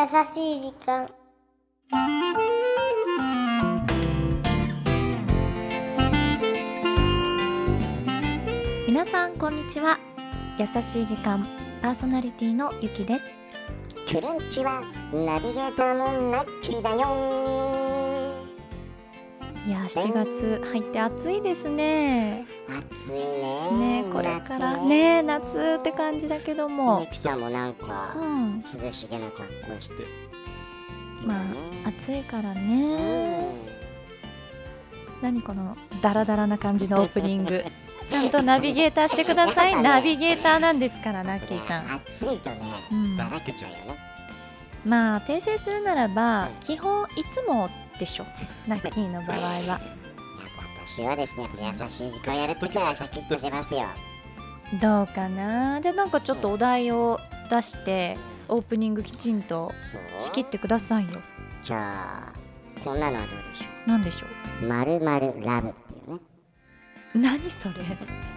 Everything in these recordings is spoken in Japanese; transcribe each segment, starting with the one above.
優しい時間。皆さんこんにちは。優しい時間パーソナリティのゆきです。チュルンチはナビゲーターのナッキーだよ。いや7月入って暑いですね暑いね。ねこれから。ね。夏って感じだけども。もなんかうん。涼しげな格好して。まあ暑いからね。何このダラダラな感じのオープニング。ちゃんとナビゲーターしてください。ナビゲーターなんですからナッキーさん、暑いとねうん、だらけちゃうよね。まあ訂正するならばうん。基本いつもでしょ。ナッキーの場合は私はですねやっぱ優しい時間やるときはシャキッとしてますよ。どうかな？じゃあなんかちょっとお題を出してオープニングきちんと仕切ってくださいよ。じゃあこんなのはどうでしょなんでしょう？まるまるラブっていうね。う何それ？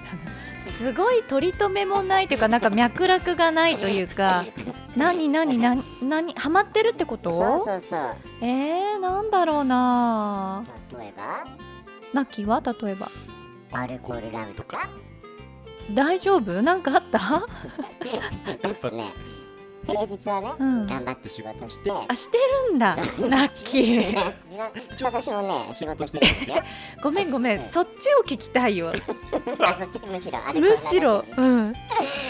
すごい取り留めもないというかなんか脈絡がないというか 何何何？何？ハマってるってこと？そうそうそう。えー、なんだろうな。例えば？ナッキーは？例えば。アルコールラブとか？大丈夫？なんかあった？やっぱね平日はね、うん。頑張って仕事して。あしてるんだ。ナッキー私もね仕事してるんですよ。ごめんごめん。そっちを聞きたいよ。むしろむしろねうん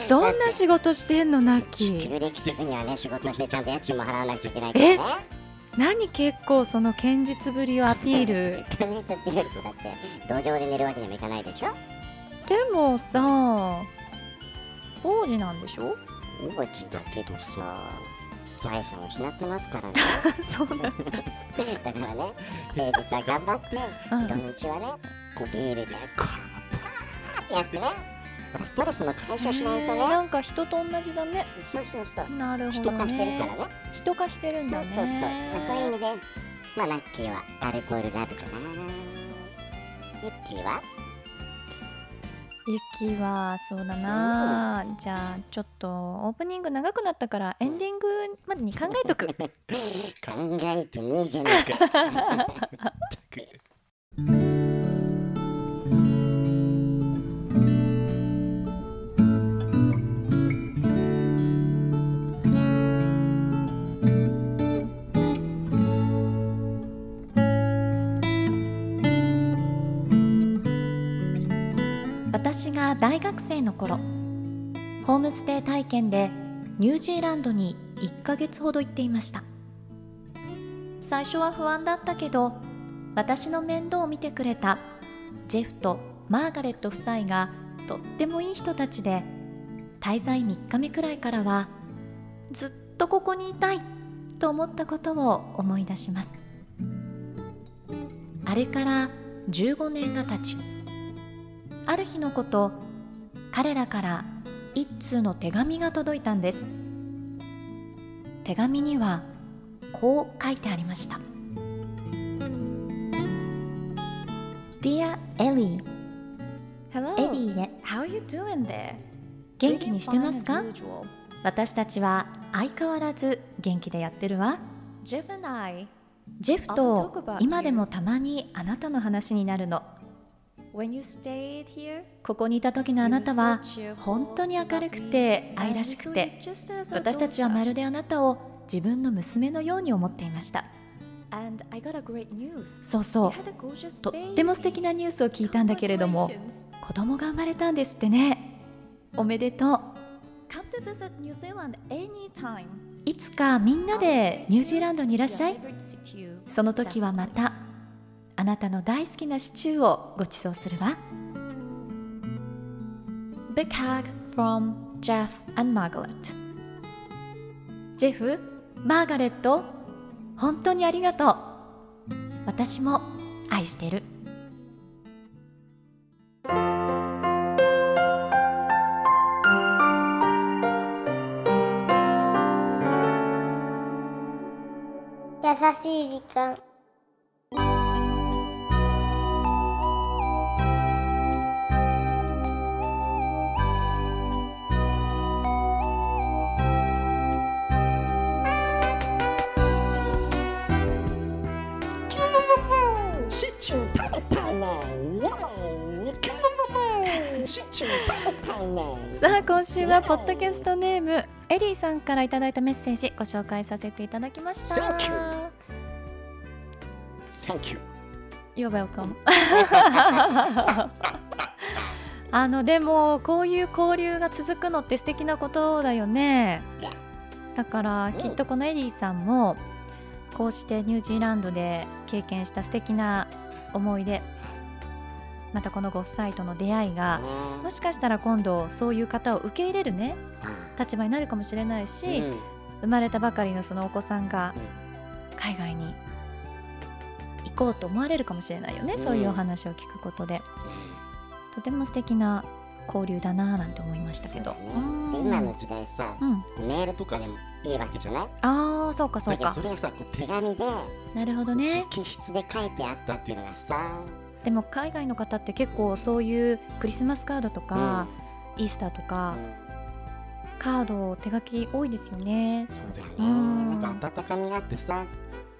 どんな仕事してんのナッキー地球で生きていくにはね仕事してちゃんと家賃も払わなくちゃいけないからね何結構その堅実ぶりをアピール？現実っていうよりもだって路上で寝るわけにもいかないでしょ？でもさ王子なんでしょ？王子だけどさ財産を失ってますからね。そうなんだ、だからね平日は頑張ってうん。土日はねこうビールでこうパーってやってねやっぱストレスも解消しないとね。なんか人と同じだね。そうそうそう。なるほどね。人化してるからね。人化してるんだね。そうそうそう、まあ、そういう意味でまあラッキーはアルコールラブかな。ユッキーは。ゆきはそうだな。じゃあちょっとオープニング長くなったからエンディングまでに考えとく。考えてねえじゃねえか私が大学生の頃ホームステイ体験でニュージーランドに1ヶ月ほど行っていました。最初は不安だったけど私の面倒を見てくれたジェフとマーガレット夫妻がとってもいい人たちで滞在3日目くらいからはずっとここにいたいと思ったことを思い出します。あれから15年が経ちある日のこと彼らから一通の手紙が届いたんです。手紙にはこう書いてありました。Dear Ellie. Hello. エリーへ How are you doing there? 元気にしてますか？私たちは相変わらず元気でやってるわ。Jeff and I, ジェフと今でもたまにあなたの話になるのここにいた時のあなたは本当に明るくて愛らしくて私たちはまるであなたを自分の娘のように思っていました。そうそう。とっても素敵なニュースを聞いたんだけれども子供が生まれたんですってね。おめでとう。いつかみんなでニュージーランドにいらっしゃい。その時はまたあなたの大好きなシチューをご馳走するわ。Big hug from Jeff and Margaret. ジェフマーガレット本当にありがとう。私も愛してる。優しい時間。さあ今週はポッドキャストネームエリーさんからいただいたメッセージご紹介させていただきました。あのでもこういう交流が続くのって素敵なことだよね.だからきっとこのエリーさんもこうしてニュージーランドで経験した素敵な思い出またこのご夫妻との出会いがもしかしたら今度そういう方を受け入れるね立場になるかもしれないし、うん。生まれたばかりのそのお子さんが海外に行こうと思われるかもしれないよね、うん。そういうお話を聞くことで。とても素敵な交流だなぁなんて思いましたけど、ね。で今の時代さうん、メールとかでもいいわけじゃない？ああそうかそうかそれがさこう手紙でなるほどね。直筆で書いてあったっていうのがさでも海外の方って結構そういうクリスマスカードとか、イースターとうかん、カード手書き多いですよね。そうだようん。ねなんか温かみがあってさ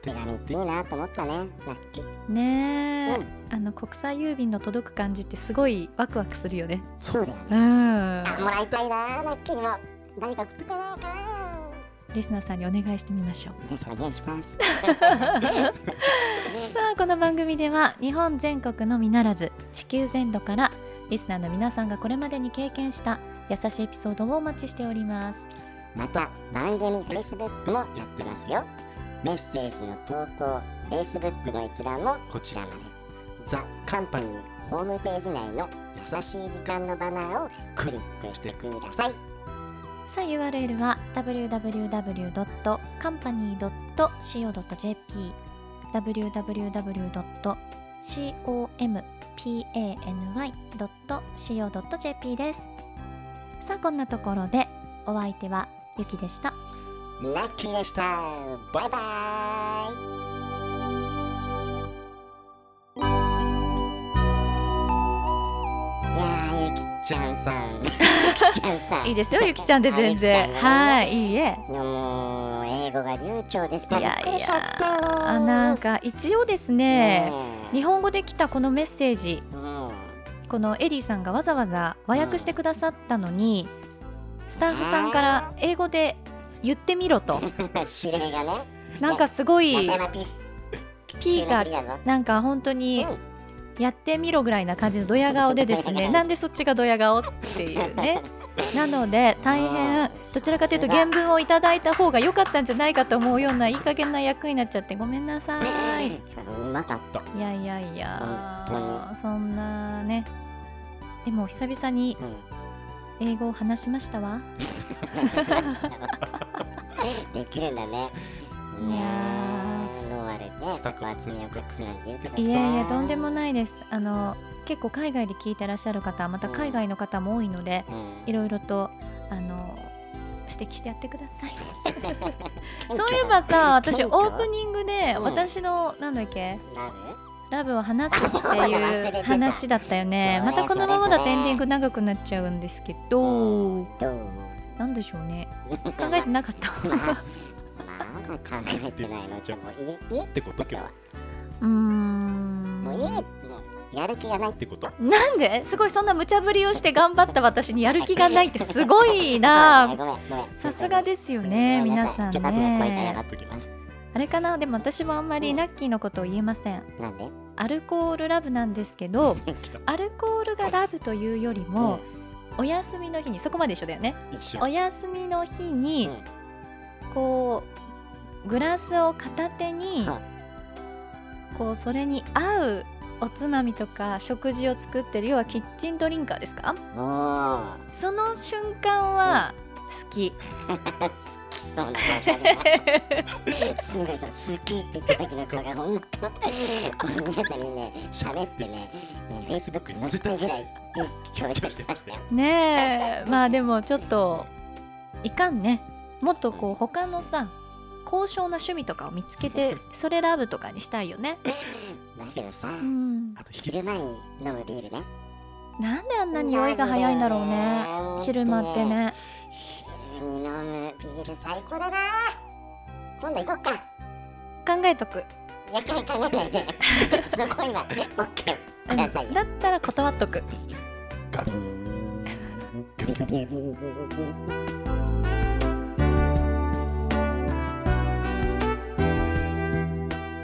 手紙っていいなと思ったね。ラッキー。ねえ、うん。あの国際郵便の届く感じってすごいワクワクするよね。そうだよね。うん。あもらいたいなラッキー。も誰か送ってくれないかなリスナーさんにお願いしてみましょう。お願いします。さあこの番組では日本全国のみならず地球全土からリスナーの皆さんがこれまでに経験した優しいエピソードをお待ちしております。また番組 Facebook もやってますよ。メッセージの投稿 Facebook の一覧もこちらまで。ザ・カンパニーホームページ内の優しい時間のバナーをクリックしてくださいさあ URL は www.company.co.jp www.company.co.jp です。さあこんなところでお相手はゆきでした。ラッキーでした。バイバイ。ちゃんさんゆきちゃんさん。いいですよゆきちゃんで全然。はいいいえ。もう英語が流暢でしたいやいやあなんか一応ですね日本語で来たこのメッセージ。うん。このエリーさんがわざわざ和訳してくださったのに、スタッフさんから英語で言ってみろと。指令がね。なんかすごいピ P が急なんか本当にうんやってみろぐらいな感じのドヤ顔でですね なんでそっちがドヤ顔っていうね。なので大変どちらかというと原文をいただいた方が良かったんじゃないかと思うようないい加減な役になっちゃってごめんなさい。うまかった。いやいやいや本そんなね。でも久々にうん。英語を話しましたわ。できるんだね。いやノーアルね、特厚みを隠すなんて言うけどさ。いやいやとんでもないです。あの結構海外で聞いてらっしゃる方また海外の方も多いのでうん。いろいろとあの指摘してやってください。そういえばさ私オープニングでうん。私のなんだっけ？ラブ？ラブを話すっていう話だったよね。またこのままだとエンディング長くなっちゃうんですけど。どう？なんでしょうね。考えてなかったまあ、まあ、考えてないの。じゃあもういい、いいってこと今日は。うーん。もういい。もうやる気がない。ってこと？なんで？すごいそんな無茶ぶりをして頑張った私にやる気がないってすごいな。さすがですよね皆さんね。あれかな？でも私もあんまりうんナッキーのことを言えません。なんで？アルコールラブなんですけど アルコールがラブというよりも、お休みの日にそこまで一緒だよね。一緒。お休みの日に、こうグラスを片手に、はこうそれに合うおつまみとか食事を作ってる要はキッチンドリンカーですか？その瞬間は好き、好き。そうな顔してるすごいその好き。って言った時の顔が本当皆さんにね喋ってねね Facebook に載せたいぐらいいい表情してましたよねえまあでもちょっといかんねもっとこう他のさ高尚な趣味とかを見つけて それラブとかにしたいよね。だけどさ、うん。あとひ昼間に飲むビールね。なんであんなに酔いが早いんだろうね。昼間ってね。昼に飲むビール最高だな。今度行こっか。考えとく。夜間考えないで。そこ今 OK くださいよ。だったら断っとく。ガビガビガビガビ